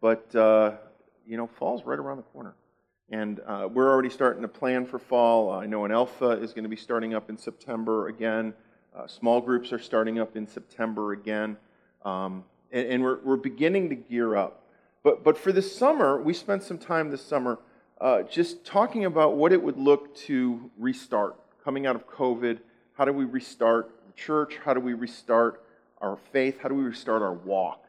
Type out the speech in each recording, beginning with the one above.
But, uh, you know, fall's right around the corner. And uh, we're already starting to plan for fall. I know an Alpha is going to be starting up in September again. Uh, small groups are starting up in September again. Um, and, and we're, we're beginning to gear up. But, but for this summer, we spent some time this summer uh, just talking about what it would look to restart coming out of COVID. How do we restart the church? How do we restart our faith? How do we restart our walk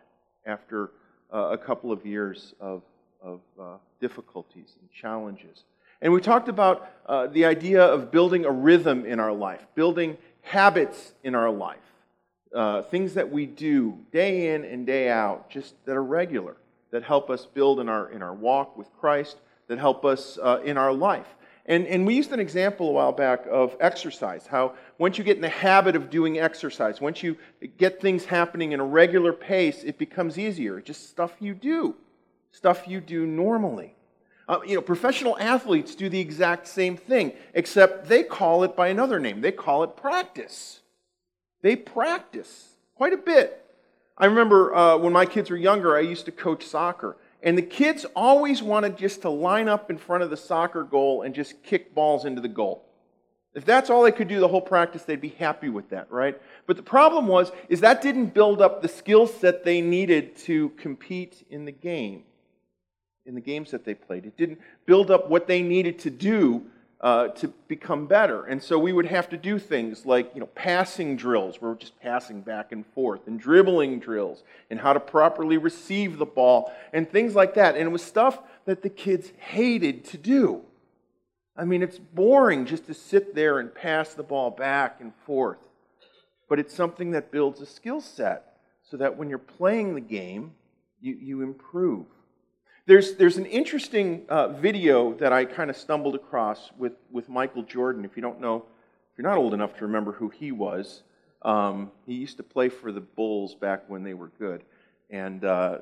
after uh, a couple of years of, of uh, difficulties and challenges? And we talked about uh, the idea of building a rhythm in our life, building habits in our life, uh, things that we do day in and day out, just that are regular that help us build in our, in our walk with Christ, that help us uh, in our life. And, and we used an example a while back of exercise, how once you get in the habit of doing exercise, once you get things happening in a regular pace, it becomes easier. It's just stuff you do, stuff you do normally. Uh, you know, professional athletes do the exact same thing, except they call it by another name. They call it practice. They practice quite a bit. I remember uh, when my kids were younger, I used to coach soccer. And the kids always wanted just to line up in front of the soccer goal and just kick balls into the goal. If that's all they could do the whole practice, they'd be happy with that, right? But the problem was, is that didn't build up the skill set they needed to compete in the game, in the games that they played. It didn't build up what they needed to do uh, to become better. And so we would have to do things like, you know, passing drills, where we're just passing back and forth, and dribbling drills, and how to properly receive the ball, and things like that. And it was stuff that the kids hated to do. I mean, it's boring just to sit there and pass the ball back and forth. But it's something that builds a skill set so that when you're playing the game, you, you improve. There's, there's an interesting uh, video that I kind of stumbled across with, with Michael Jordan. If you don't know, if you're not old enough to remember who he was, um, he used to play for the Bulls back when they were good. And uh,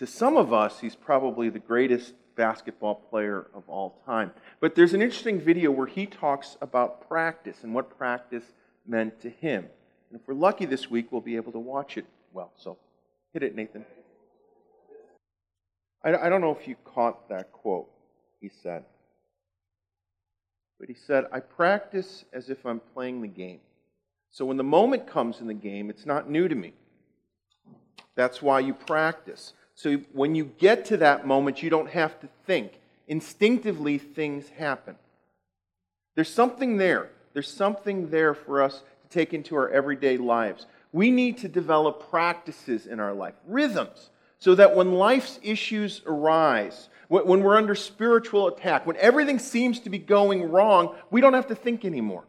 to some of us, he's probably the greatest basketball player of all time. But there's an interesting video where he talks about practice and what practice meant to him. And if we're lucky this week, we'll be able to watch it well. So hit it, Nathan. I, don't know if you caught that quote he said. But he said, I practice as if I'm playing the game. So when the moment comes in the game, it's not new to me. That's why you practice. So when you get to that moment, you don't have to think. Instinctively, things happen. There's something there. There's something there for us to take into our everyday lives. We need to develop practices in our life, rhythms so that when life's issues arise, when we're under spiritual attack, when everything seems to be going wrong, we don't have to think anymore.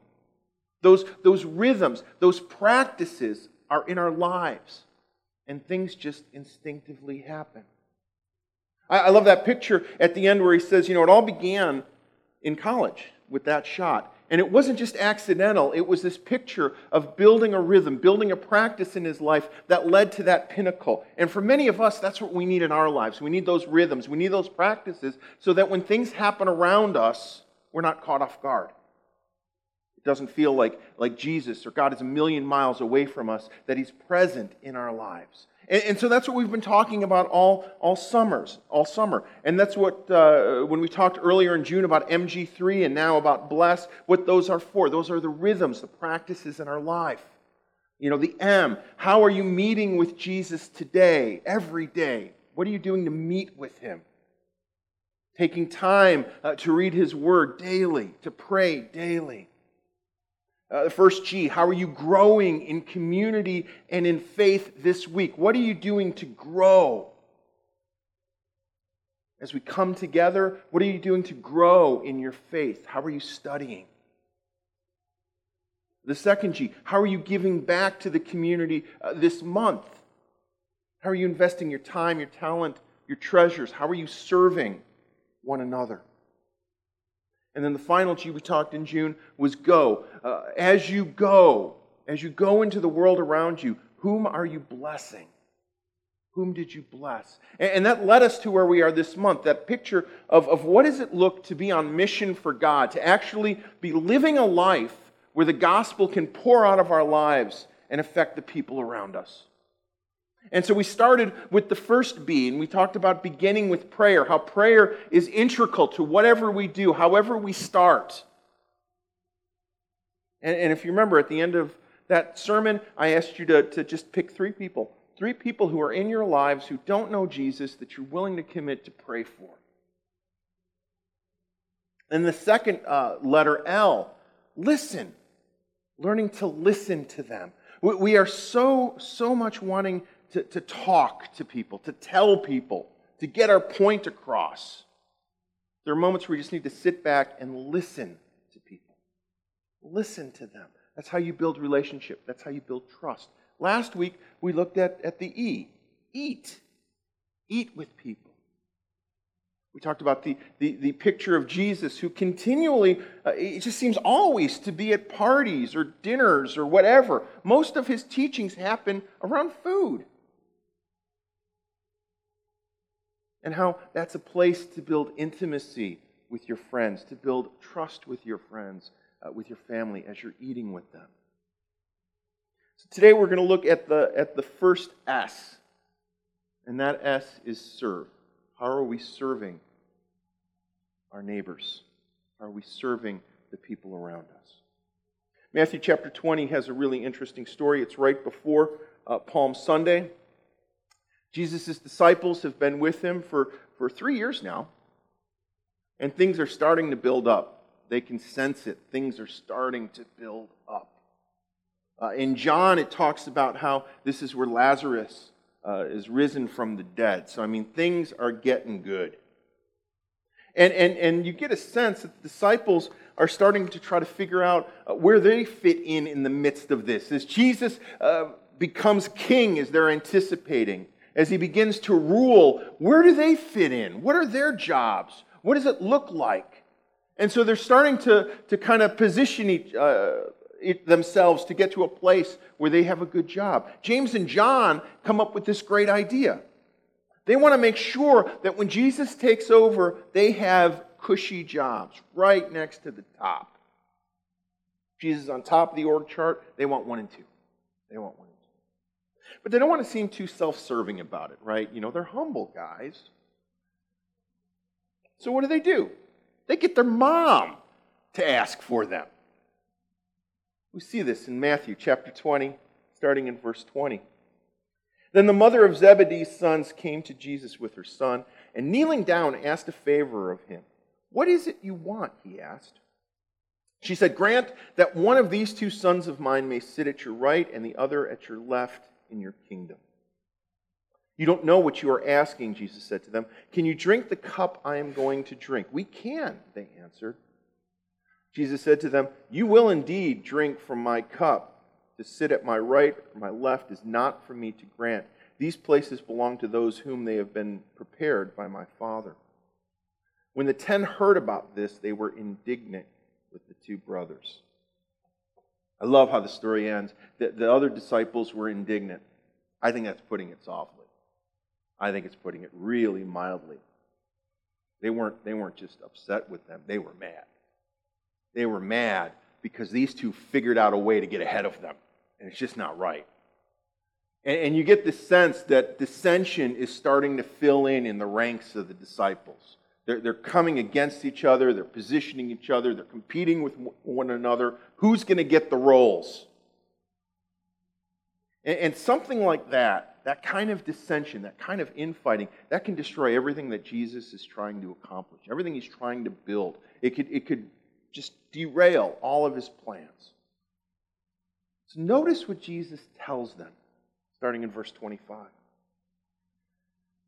Those, those rhythms, those practices are in our lives, and things just instinctively happen. I, I love that picture at the end where he says, you know, it all began in college with that shot. And it wasn't just accidental, it was this picture of building a rhythm, building a practice in his life that led to that pinnacle. And for many of us, that's what we need in our lives. We need those rhythms, we need those practices so that when things happen around us, we're not caught off guard. It doesn't feel like, like Jesus or God is a million miles away from us, that he's present in our lives. And, and, so that's what we've been talking about all, all summers, all summer. And that's what, uh, when we talked earlier in June about MG3 and now about Bless, what those are for. Those are the rhythms, the practices in our life. You know, the M, how are you meeting with Jesus today, every day? What are you doing to meet with him? Taking time uh, to read his word daily, to pray daily. Uh, the first G, how are you growing in community and in faith this week? What are you doing to grow? As we come together, what are you doing to grow in your faith? How are you studying? The second G, how are you giving back to the community uh, this month? How are you investing your time, your talent, your treasures? How are you serving one another? And then the final G we talked in June was go. Uh, as you go, as you go into the world around you, whom are you blessing? Whom did you bless? And, and that led us to where we are this month that picture of, of what does it look to be on mission for God, to actually be living a life where the gospel can pour out of our lives and affect the people around us. And so we started with the first B, and we talked about beginning with prayer, how prayer is integral to whatever we do, however we start. And, and if you remember, at the end of that sermon, I asked you to, to just pick three people. Three people who are in your lives who don't know Jesus that you're willing to commit to pray for. And the second uh, letter, L, listen. Learning to listen to them. We, we are so, so much wanting to, to talk to people, to tell people, to get our point across. There are moments where you just need to sit back and listen to people. Listen to them. That's how you build relationship. That's how you build trust. Last week, we looked at, at the E eat. Eat with people. We talked about the, the, the picture of Jesus who continually, uh, it just seems always to be at parties or dinners or whatever. Most of his teachings happen around food. And how that's a place to build intimacy with your friends, to build trust with your friends, uh, with your family as you're eating with them. So today we're going to look at the, at the first S, and that S is serve. How are we serving our neighbors? How are we serving the people around us? Matthew chapter 20 has a really interesting story. It's right before uh, Palm Sunday. Jesus' disciples have been with him for, for three years now, and things are starting to build up. They can sense it. Things are starting to build up. Uh, in John, it talks about how this is where Lazarus uh, is risen from the dead. So, I mean, things are getting good. And, and, and you get a sense that the disciples are starting to try to figure out uh, where they fit in in the midst of this. As Jesus uh, becomes king, as they're anticipating, as he begins to rule, where do they fit in? What are their jobs? What does it look like? And so they're starting to, to kind of position each, uh, themselves to get to a place where they have a good job. James and John come up with this great idea. They want to make sure that when Jesus takes over, they have cushy jobs right next to the top. Jesus on top of the org chart, they want one and two. They want one. But they don't want to seem too self serving about it, right? You know, they're humble guys. So what do they do? They get their mom to ask for them. We see this in Matthew chapter 20, starting in verse 20. Then the mother of Zebedee's sons came to Jesus with her son, and kneeling down, asked a favor of him. What is it you want? he asked. She said, Grant that one of these two sons of mine may sit at your right and the other at your left in your kingdom. You don't know what you are asking, Jesus said to them. Can you drink the cup I am going to drink? We can, they answered. Jesus said to them, You will indeed drink from my cup. To sit at my right or my left is not for me to grant. These places belong to those whom they have been prepared by my Father. When the ten heard about this, they were indignant with the two brothers. I love how the story ends. The, the other disciples were indignant. I think that's putting it softly. I think it's putting it really mildly. They weren't, they weren't just upset with them, they were mad. They were mad because these two figured out a way to get ahead of them. And it's just not right. And, and you get the sense that dissension is starting to fill in in the ranks of the disciples. They're, they're coming against each other, they're positioning each other, they're competing with one another. Who's going to get the roles? And, and something like that, that kind of dissension, that kind of infighting, that can destroy everything that Jesus is trying to accomplish, everything he's trying to build. It could, it could just derail all of his plans. So notice what Jesus tells them, starting in verse 25.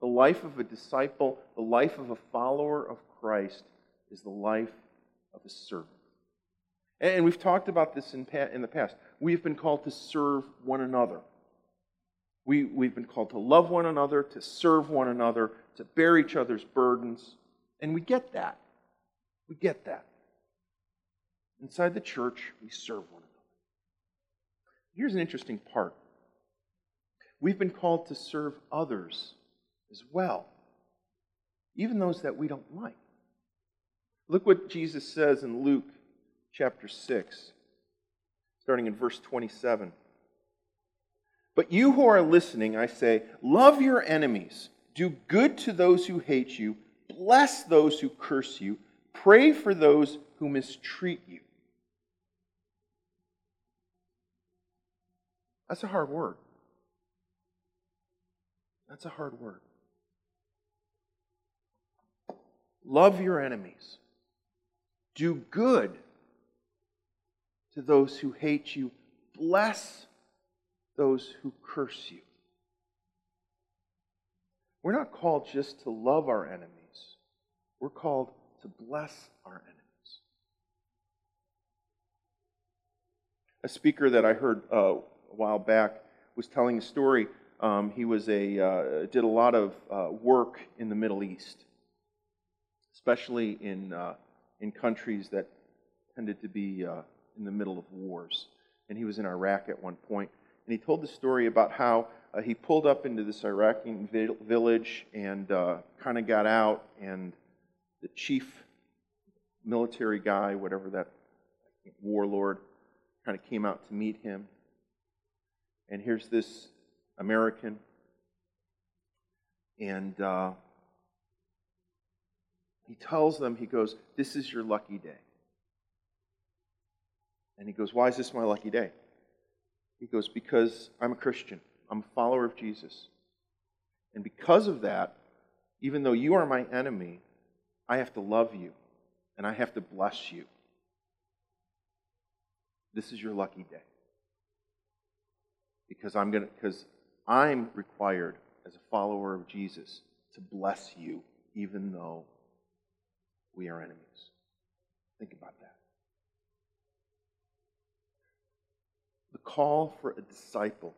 The life of a disciple, the life of a follower of Christ, is the life of a servant. And we've talked about this in, in the past. We have been called to serve one another. We, we've been called to love one another, to serve one another, to bear each other's burdens. And we get that. We get that. Inside the church, we serve one another. Here's an interesting part we've been called to serve others as well, even those that we don't like. Look what Jesus says in Luke chapter 6, starting in verse 27. But you who are listening, I say, love your enemies, do good to those who hate you, bless those who curse you, pray for those who mistreat you. That's a hard word. That's a hard word. Love your enemies. Do good to those who hate you. Bless those who curse you. We're not called just to love our enemies, we're called to bless our enemies. A speaker that I heard uh, a while back was telling a story. Um, he was a uh, did a lot of uh, work in the Middle East, especially in uh, in countries that tended to be uh, in the middle of wars. And he was in Iraq at one point. and he told the story about how uh, he pulled up into this Iraqi village and uh, kind of got out, and the chief military guy, whatever that warlord, kind of came out to meet him. And here's this American, and uh, he tells them, he goes, This is your lucky day. And he goes, Why is this my lucky day? He goes, Because I'm a Christian. I'm a follower of Jesus. And because of that, even though you are my enemy, I have to love you and I have to bless you. This is your lucky day. Because I'm going to because I'm required as a follower of Jesus to bless you even though we are enemies. Think about that. The call for a disciple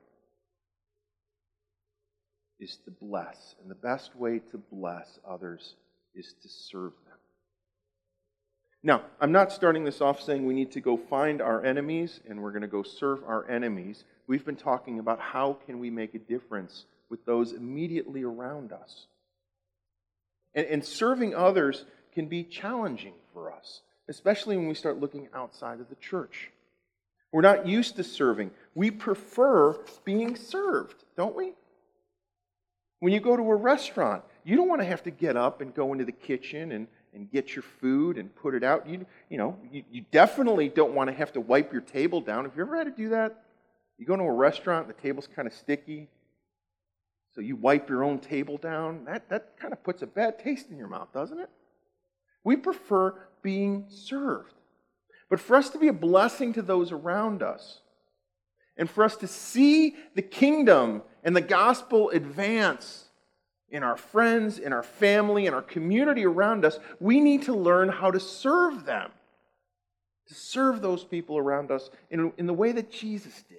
is to bless. And the best way to bless others is to serve them. Now, I'm not starting this off saying we need to go find our enemies and we're going to go serve our enemies. We've been talking about how can we make a difference with those immediately around us. And, and serving others can be challenging for us, especially when we start looking outside of the church. We're not used to serving. We prefer being served, don't we? When you go to a restaurant, you don't want to have to get up and go into the kitchen and, and get your food and put it out. You, you know, you, you definitely don't want to have to wipe your table down. Have you ever had to do that? You go to a restaurant, the table's kind of sticky, so you wipe your own table down. That, that kind of puts a bad taste in your mouth, doesn't it? We prefer being served. But for us to be a blessing to those around us, and for us to see the kingdom and the gospel advance in our friends, in our family, in our community around us, we need to learn how to serve them. To serve those people around us in, in the way that Jesus did.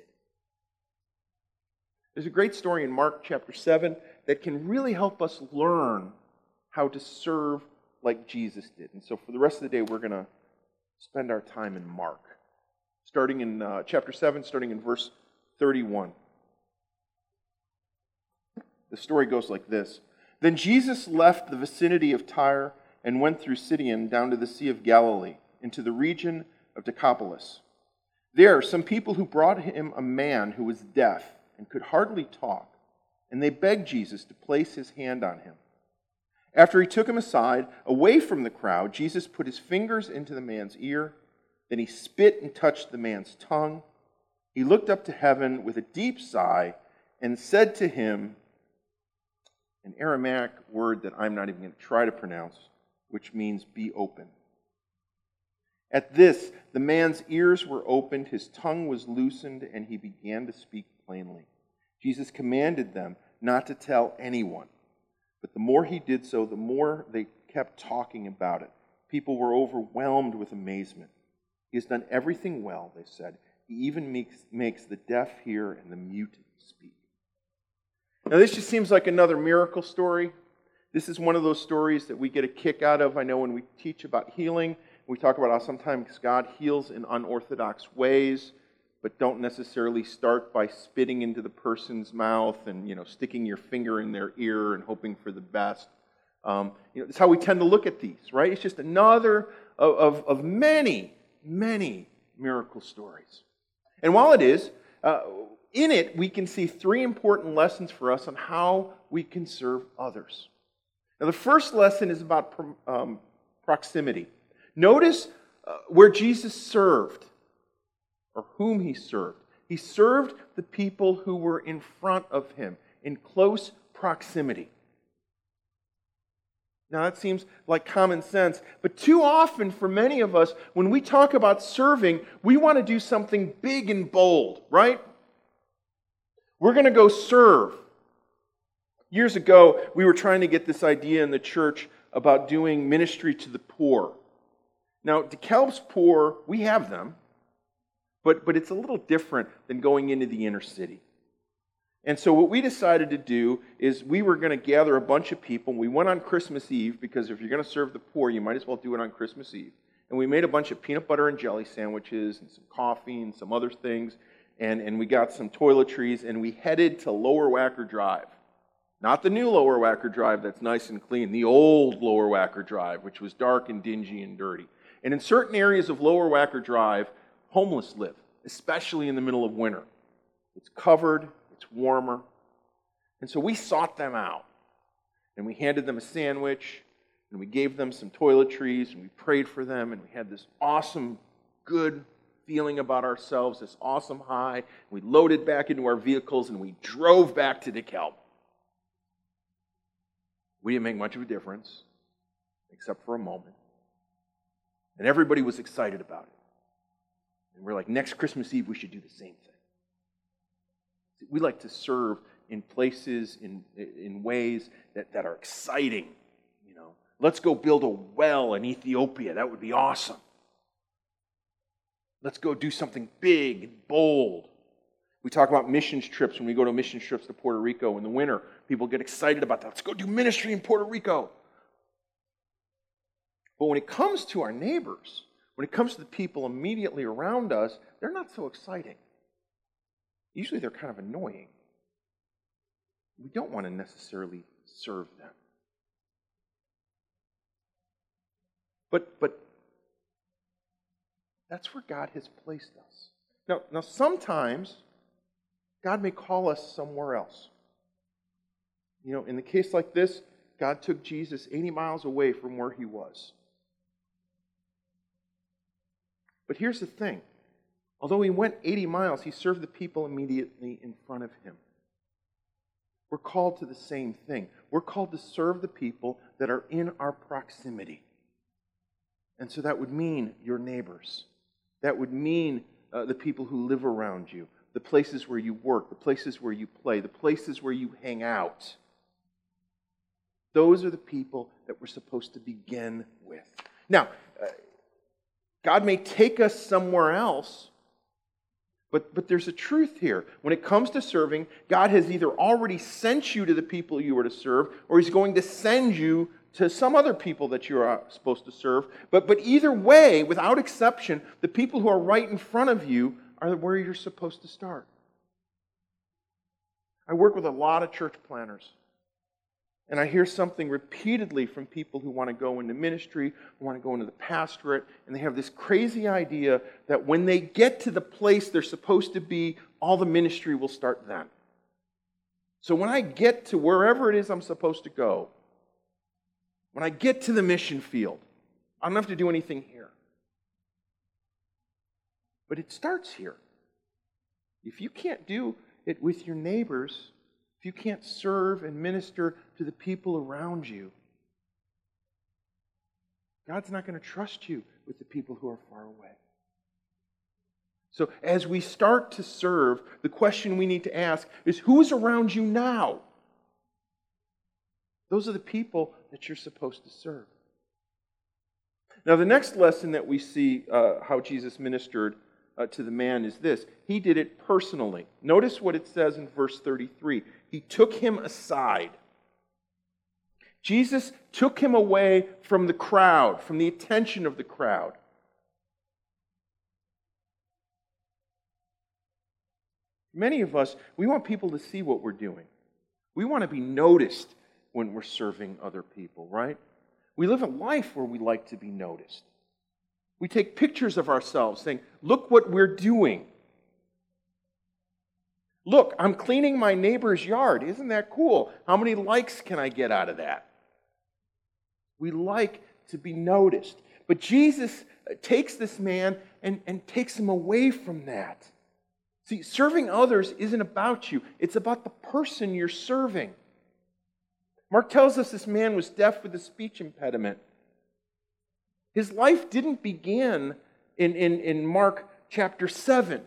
There's a great story in Mark chapter 7 that can really help us learn how to serve like Jesus did. And so for the rest of the day, we're going to spend our time in Mark, starting in uh, chapter 7, starting in verse 31. The story goes like this Then Jesus left the vicinity of Tyre and went through Sidon down to the Sea of Galilee, into the region of Decapolis. There, some people who brought him a man who was deaf and could hardly talk, and they begged Jesus to place his hand on him. After he took him aside, away from the crowd, Jesus put his fingers into the man's ear. Then he spit and touched the man's tongue. He looked up to heaven with a deep sigh and said to him, an Aramaic word that I'm not even going to try to pronounce, which means be open. At this, the man's ears were opened, his tongue was loosened, and he began to speak plainly. Jesus commanded them not to tell anyone but the more he did so, the more they kept talking about it. People were overwhelmed with amazement. He has done everything well, they said. He even makes, makes the deaf hear and the mute speak. Now, this just seems like another miracle story. This is one of those stories that we get a kick out of. I know when we teach about healing, we talk about how sometimes God heals in unorthodox ways, but don't necessarily start by spitting into the person's mouth and you know sticking your finger in their ear and hoping for the best. Um, you know, that's how we tend to look at these, right? It's just another of, of, of many, many miracle stories. And while it is, uh, in it, we can see three important lessons for us on how we can serve others. Now, the first lesson is about um, proximity. Notice uh, where Jesus served or whom he served. He served the people who were in front of him in close proximity. Now, that seems like common sense, but too often for many of us, when we talk about serving, we want to do something big and bold, right? We're going to go serve. Years ago, we were trying to get this idea in the church about doing ministry to the poor. Now, DeKalb's poor, we have them, but, but it's a little different than going into the inner city. And so, what we decided to do is we were going to gather a bunch of people. We went on Christmas Eve because if you're going to serve the poor, you might as well do it on Christmas Eve. And we made a bunch of peanut butter and jelly sandwiches and some coffee and some other things. And, and we got some toiletries and we headed to Lower Wacker Drive. Not the new Lower Wacker Drive that's nice and clean, the old Lower Wacker Drive, which was dark and dingy and dirty. And in certain areas of Lower Wacker Drive, homeless live, especially in the middle of winter. It's covered, it's warmer. And so we sought them out. And we handed them a sandwich, and we gave them some toiletries, and we prayed for them, and we had this awesome, good feeling about ourselves, this awesome high. We loaded back into our vehicles, and we drove back to DeKalb. We didn't make much of a difference, except for a moment. And everybody was excited about it. And we're like, next Christmas Eve, we should do the same thing. We like to serve in places, in, in ways that, that are exciting. You know, let's go build a well in Ethiopia. That would be awesome. Let's go do something big and bold. We talk about missions trips when we go to missions trips to Puerto Rico in the winter. People get excited about that. Let's go do ministry in Puerto Rico. But when it comes to our neighbors, when it comes to the people immediately around us, they're not so exciting. Usually they're kind of annoying. We don't want to necessarily serve them. But, but that's where God has placed us. Now, now, sometimes God may call us somewhere else. You know, in the case like this, God took Jesus 80 miles away from where he was. But here's the thing although he went 80 miles, he served the people immediately in front of him. We're called to the same thing. We're called to serve the people that are in our proximity. And so that would mean your neighbors. That would mean uh, the people who live around you, the places where you work, the places where you play, the places where you hang out. Those are the people that we're supposed to begin with. Now, God may take us somewhere else, but, but there's a truth here. When it comes to serving, God has either already sent you to the people you are to serve, or He's going to send you to some other people that you are supposed to serve. But, but either way, without exception, the people who are right in front of you are where you're supposed to start. I work with a lot of church planters. And I hear something repeatedly from people who want to go into ministry, who want to go into the pastorate, and they have this crazy idea that when they get to the place they're supposed to be, all the ministry will start then. So when I get to wherever it is I'm supposed to go, when I get to the mission field, I don't have to do anything here. But it starts here. If you can't do it with your neighbors, if you can't serve and minister to the people around you, God's not going to trust you with the people who are far away. So, as we start to serve, the question we need to ask is who's around you now? Those are the people that you're supposed to serve. Now, the next lesson that we see uh, how Jesus ministered uh, to the man is this He did it personally. Notice what it says in verse 33 He took him aside. Jesus took him away from the crowd, from the attention of the crowd. Many of us, we want people to see what we're doing. We want to be noticed when we're serving other people, right? We live a life where we like to be noticed. We take pictures of ourselves saying, Look what we're doing. Look, I'm cleaning my neighbor's yard. Isn't that cool? How many likes can I get out of that? We like to be noticed. But Jesus uh, takes this man and, and takes him away from that. See, serving others isn't about you, it's about the person you're serving. Mark tells us this man was deaf with a speech impediment. His life didn't begin in, in, in Mark chapter 7.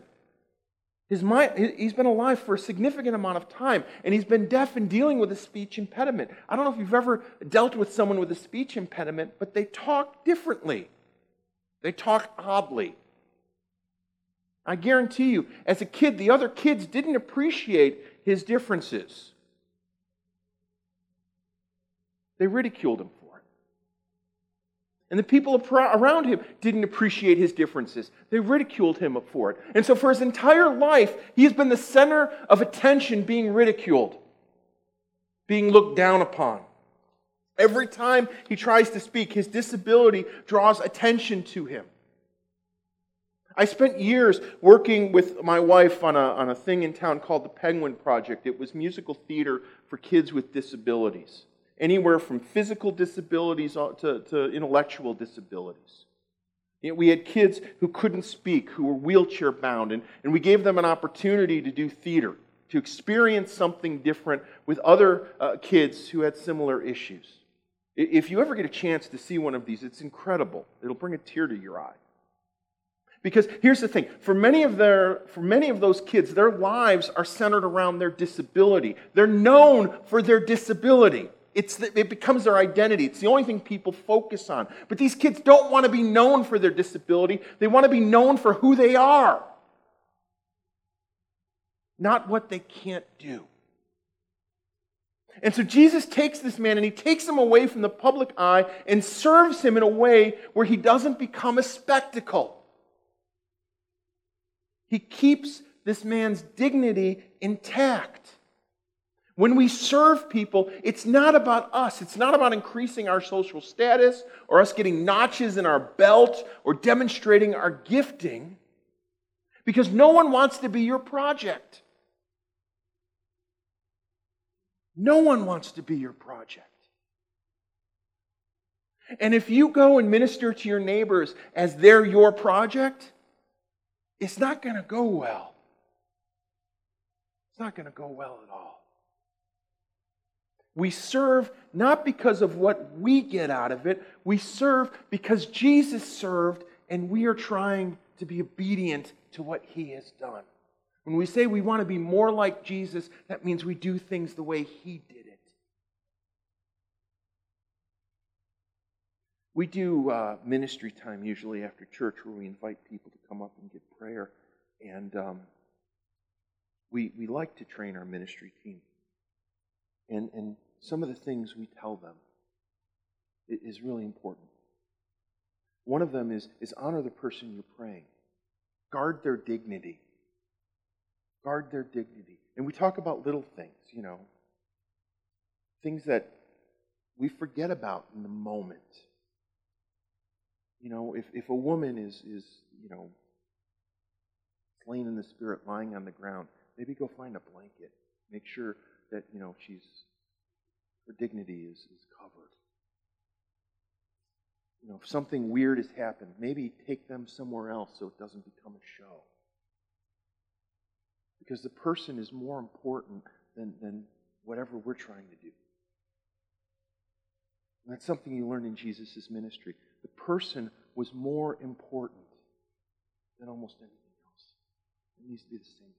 His mind, he's been alive for a significant amount of time, and he's been deaf and dealing with a speech impediment. I don't know if you've ever dealt with someone with a speech impediment, but they talk differently. They talk oddly. I guarantee you, as a kid, the other kids didn't appreciate his differences. They ridiculed him. And the people around him didn't appreciate his differences. They ridiculed him for it. And so, for his entire life, he has been the center of attention being ridiculed, being looked down upon. Every time he tries to speak, his disability draws attention to him. I spent years working with my wife on a, on a thing in town called the Penguin Project. It was musical theater for kids with disabilities, anywhere from physical disabilities to, to intellectual disabilities. You know, we had kids who couldn't speak, who were wheelchair bound, and, and we gave them an opportunity to do theater, to experience something different with other uh, kids who had similar issues. If you ever get a chance to see one of these, it's incredible. It'll bring a tear to your eye. Because here's the thing for many, of their, for many of those kids, their lives are centered around their disability. They're known for their disability. It's the, it becomes their identity. It's the only thing people focus on. But these kids don't want to be known for their disability, they want to be known for who they are, not what they can't do. And so Jesus takes this man and he takes him away from the public eye and serves him in a way where he doesn't become a spectacle. He keeps this man's dignity intact. When we serve people, it's not about us. It's not about increasing our social status or us getting notches in our belt or demonstrating our gifting because no one wants to be your project. No one wants to be your project. And if you go and minister to your neighbors as they're your project, it's not going to go well. It's not going to go well at all. We serve not because of what we get out of it, we serve because Jesus served and we are trying to be obedient to what he has done. When we say we want to be more like Jesus, that means we do things the way he did. It. We do uh, ministry time usually after church where we invite people to come up and give prayer. And um, we, we like to train our ministry team. And, and some of the things we tell them is really important. One of them is, is honor the person you're praying, guard their dignity. Guard their dignity. And we talk about little things, you know, things that we forget about in the moment. You know, if, if a woman is, is, you know, slain in the spirit, lying on the ground, maybe go find a blanket. Make sure that, you know, she's, her dignity is, is covered. You know, if something weird has happened, maybe take them somewhere else so it doesn't become a show. Because the person is more important than, than whatever we're trying to do. And that's something you learn in Jesus' ministry. The person was more important than almost anything else. It needs to be the same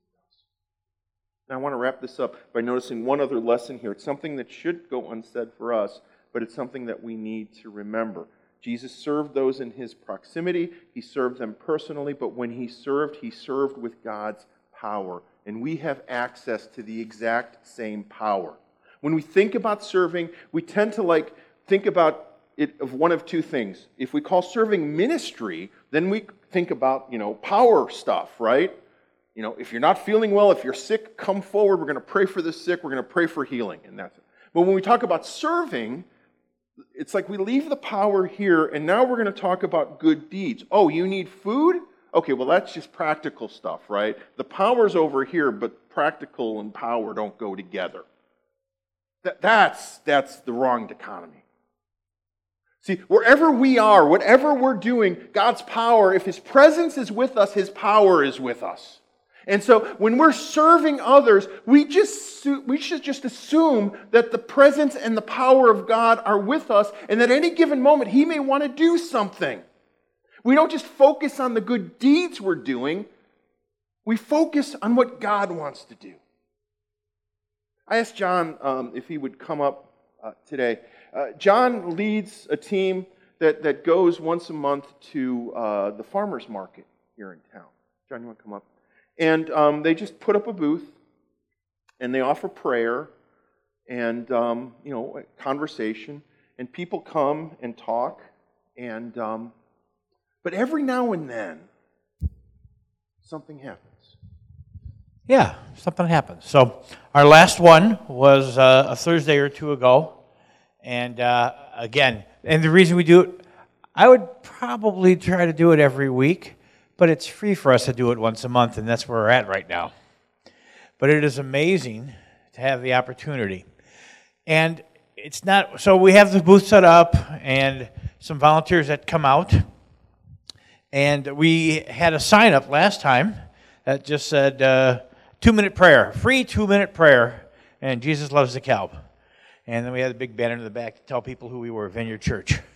Now, I want to wrap this up by noticing one other lesson here. It's something that should go unsaid for us, but it's something that we need to remember. Jesus served those in his proximity, he served them personally, but when he served, he served with God's power. and we have access to the exact same power. When we think about serving, we tend to like think about it of one of two things. If we call serving ministry, then we think about, you know, power stuff, right? You know, if you're not feeling well, if you're sick, come forward. We're going to pray for the sick. We're going to pray for healing, and that's it. But when we talk about serving, it's like we leave the power here, and now we're going to talk about good deeds. Oh, you need food? Okay, well, that's just practical stuff, right? The power's over here, but practical and power don't go together. That, that's, that's the wrong dichotomy. See, wherever we are, whatever we're doing, God's power, if His presence is with us, His power is with us. And so when we're serving others, we, just, we should just assume that the presence and the power of God are with us, and that at any given moment, He may want to do something. We don't just focus on the good deeds we're doing, we focus on what God wants to do. I asked John um, if he would come up uh, today. Uh, John leads a team that, that goes once a month to uh, the farmer's market here in town. John, you want to come up? And um, they just put up a booth and they offer prayer and, um, you know, conversation. And people come and talk. And, um, but every now and then, something happens. Yeah, something happens. So our last one was uh, a Thursday or two ago, and uh, again, and the reason we do it, I would probably try to do it every week, but it's free for us to do it once a month, and that's where we're at right now. But it is amazing to have the opportunity, and it's not. So we have the booth set up, and some volunteers that come out, and we had a sign up last time that just said. Uh, two minute prayer, free two minute prayer, and Jesus loves DeKalb. And then we had a big banner in the back to tell people who we were, Vineyard Church.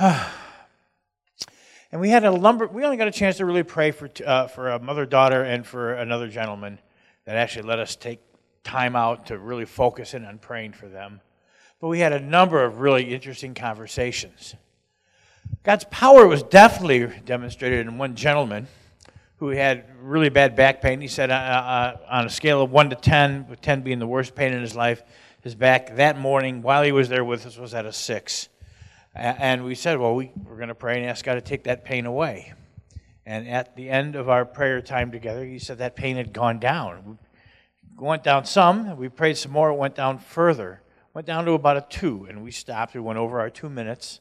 and we had a number, we only got a chance to really pray for, uh, for a mother daughter and for another gentleman that actually let us take time out to really focus in on praying for them. But we had a number of really interesting conversations. God's power was definitely demonstrated in one gentleman who had really bad back pain. He said, uh, uh, on a scale of 1 to 10, with 10 being the worst pain in his life, his back that morning while he was there with us was at a 6. And we said, well, we, we're going to pray and ask God to take that pain away. And at the end of our prayer time together, he said that pain had gone down. It went down some. We prayed some more. It went down further. Went down to about a 2. And we stopped. We went over our two minutes.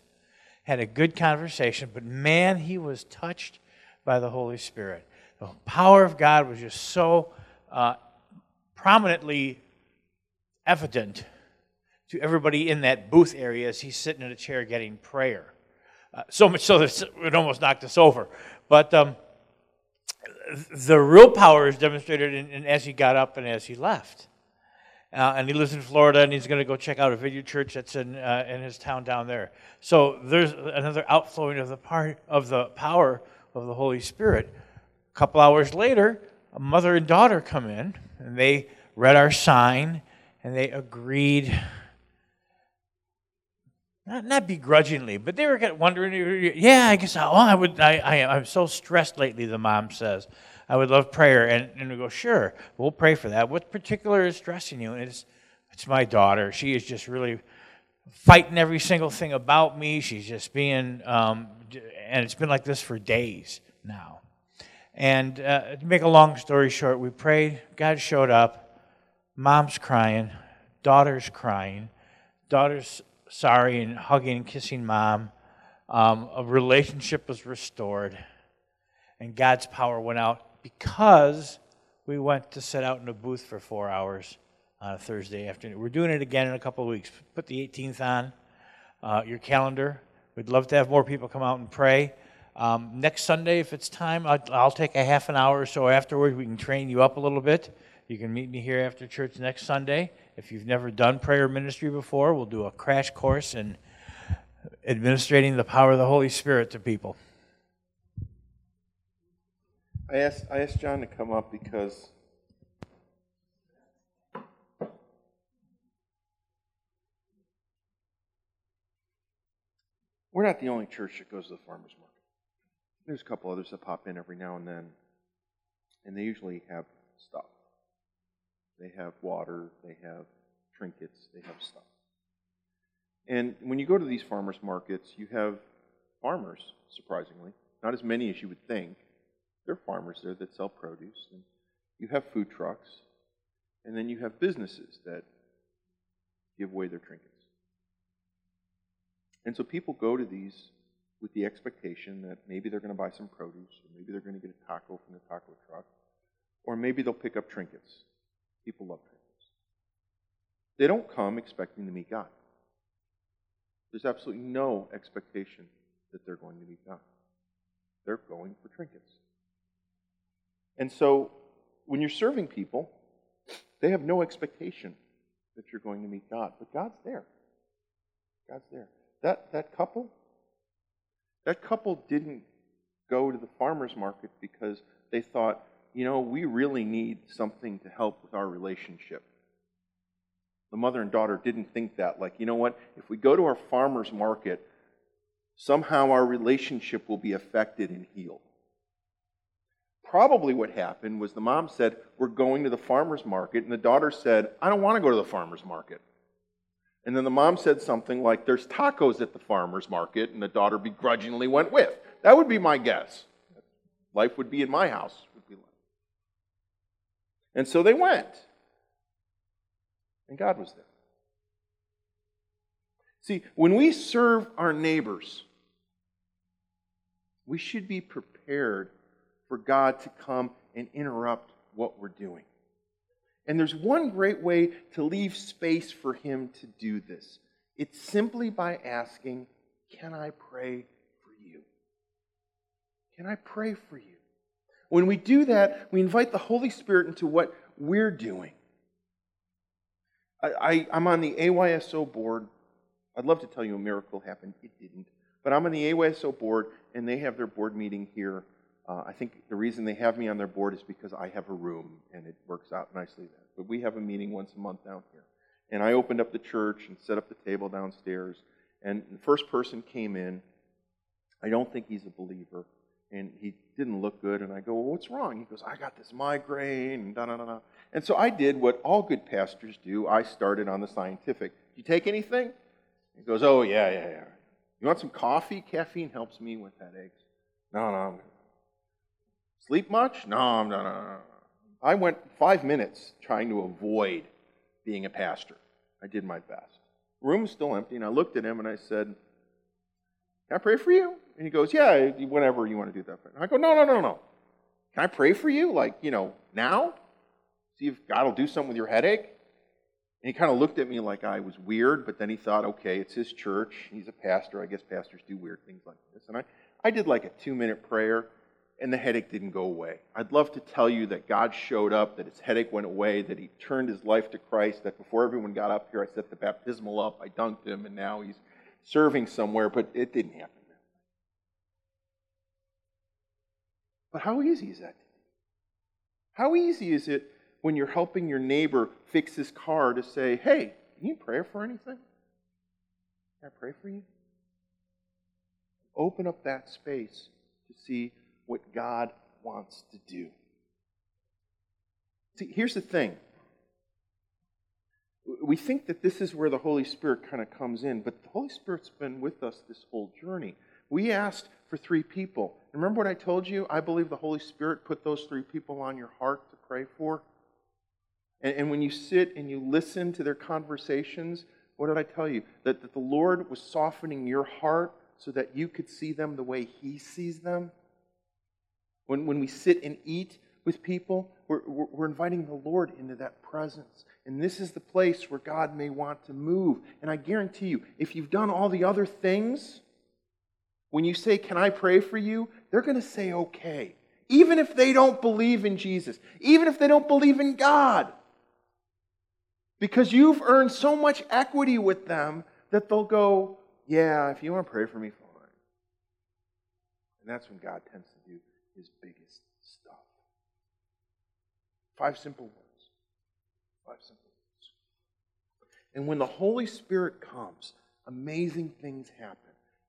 Had a good conversation. But man, he was touched by the Holy Spirit the power of God was just so uh, prominently evident to everybody in that booth area as he's sitting in a chair getting prayer. Uh, so much so that it almost knocked us over. But um, the real power is demonstrated in, in, as he got up and as he left. Uh, and he lives in Florida, and he's going to go check out a Vineyard church that's in uh, in his town down there. So there's another outflowing of the part of the power of the Holy Spirit a couple hours later, a mother and daughter come in, and they read our sign, and they agreed. Not, not begrudgingly, but they were wondering, yeah, I guess, oh, I would, I, I, I'm so stressed lately, the mom says. I would love prayer. And, and we go, sure, we'll pray for that. What particular is stressing you? And it's, it's my daughter. She is just really fighting every single thing about me. She's just being, um, and it's been like this for days now. And uh, to make a long story short, we prayed. God showed up. Mom's crying. Daughter's crying. Daughter's sorry and hugging and kissing mom. Um, a relationship was restored. And God's power went out because we went to sit out in a booth for four hours on a Thursday afternoon. We're doing it again in a couple of weeks. Put the 18th on uh, your calendar. We'd love to have more people come out and pray. Um, next Sunday, if it's time, I'll, I'll, take a half an hour or so afterwards. We can train you up a little bit. You can meet me here after church next Sunday. If you've never done prayer ministry before, we'll do a crash course in administrating the power of the Holy Spirit to people. I asked, I asked John to come up because we're not the only church that goes to the farmer's market. There's a couple others that pop in every now and then. And they usually have stuff. They have water, they have trinkets, they have stuff. And when you go to these farmers markets, you have farmers, surprisingly, not as many as you would think. There are farmers there that sell produce, and you have food trucks, and then you have businesses that give away their trinkets. And so people go to these with the expectation that maybe they're going to buy some produce, or maybe they're going to get a taco from the taco truck, or maybe they'll pick up trinkets. People love trinkets. They don't come expecting to meet God. There's absolutely no expectation that they're going to meet God. They're going for trinkets. And so when you're serving people, they have no expectation that you're going to meet God, but God's there. God's there. That, that couple, that couple didn't go to the farmer's market because they thought, you know, we really need something to help with our relationship. The mother and daughter didn't think that, like, you know what, if we go to our farmer's market, somehow our relationship will be affected and healed. Probably what happened was the mom said, We're going to the farmer's market, and the daughter said, I don't want to go to the farmer's market. And then the mom said something like, There's tacos at the farmer's market, and the daughter begrudgingly went with. That would be my guess. Life would be in my house. And so they went. And God was there. See, when we serve our neighbors, we should be prepared for God to come and interrupt what we're doing. And there's one great way to leave space for Him to do this it's simply by asking, Can I pray for you? Can I pray for you? When we do that, we invite the Holy Spirit into what we're doing. I, am on the AYSO board. I'd love to tell you a miracle happened. It didn't. But I'm on the AYSO board, and they have their board meeting here. Uh, I think the reason they have me on their board is because I have a room, and it works out nicely there. But we have a meeting once a month down here. And I opened up the church and set up the table downstairs. And the first person came in. I don't think he's a believer. And he didn't look good. And I go, well, what's wrong? He goes, I got this migraine, and da da da da. And so I did what all good pastors do. I started on the scientific. Do You take anything? He goes, Oh, yeah, yeah, yeah. You want some coffee? Caffeine helps me with headaches. No, no. Sleep much? No, no, no, no. I went five minutes trying to avoid being a pastor. I did my best. The room's still empty, and I looked at him and I said, Can I pray for you? And he goes, Yeah, whenever you want to do that. And I go, No, no, no, no. Can I pray for you? Like, you know, now? See if God will do something with your headache? And he kind of looked at me like I was weird, but then he thought, okay, it's his church. He's a pastor. I guess pastors do weird things like this. And I, I did like a two minute prayer, and the headache didn't go away. I'd love to tell you that God showed up, that his headache went away, that he turned his life to Christ, that before everyone got up here, I set the baptismal up, I dunked him, and now he's serving somewhere, but it didn't happen. But how easy is that? How easy is it when you're helping your neighbor fix his car to say, hey, can you pray for anything? Can I pray for you? Open up that space to see what God wants to do. See, here's the thing. We think that this is where the Holy Spirit kind of comes in, but the Holy Spirit's been with us this whole journey. We asked for three people. Remember what I told you? I believe the Holy Spirit put those three people on your heart to pray for. And, and when you sit and you listen to their conversations, what did I tell you? That, that the Lord was softening your heart so that you could see them the way He sees them. When, when we sit and eat with people, we're, we're inviting the Lord into that presence. And this is the place where God may want to move. And I guarantee you, if you've done all the other things, when you say, Can I pray for you? they're going to say, Okay. Even if they don't believe in Jesus, even if they don't believe in God because you've earned so much equity with them that they'll go, Yeah, if you want to pray for me, fine. And that's when God tends to do his biggest stuff. Five simple words. Five simple words. And when the Holy Spirit comes, amazing things happen.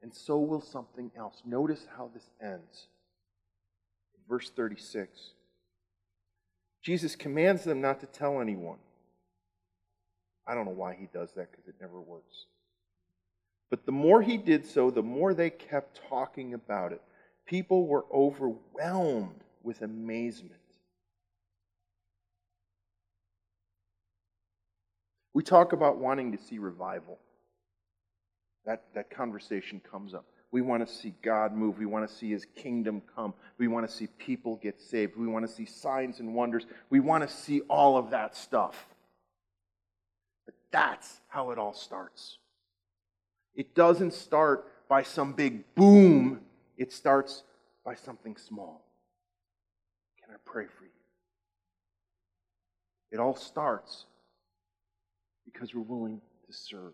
And so will something else. Notice how this ends. Verse 36. Jesus commands them not to tell anyone. I don't know why he does that because it never works. But the more he did so, the more they kept talking about it. People were overwhelmed with amazement. We talk about wanting to see revival. That, that conversation comes up. We want to see God move. We want to see his kingdom come. We want to see people get saved. We want to see signs and wonders. We want to see all of that stuff. But that's how it all starts. It doesn't start by some big boom, it starts by something small. Can I pray for you? It all starts because we're willing to serve.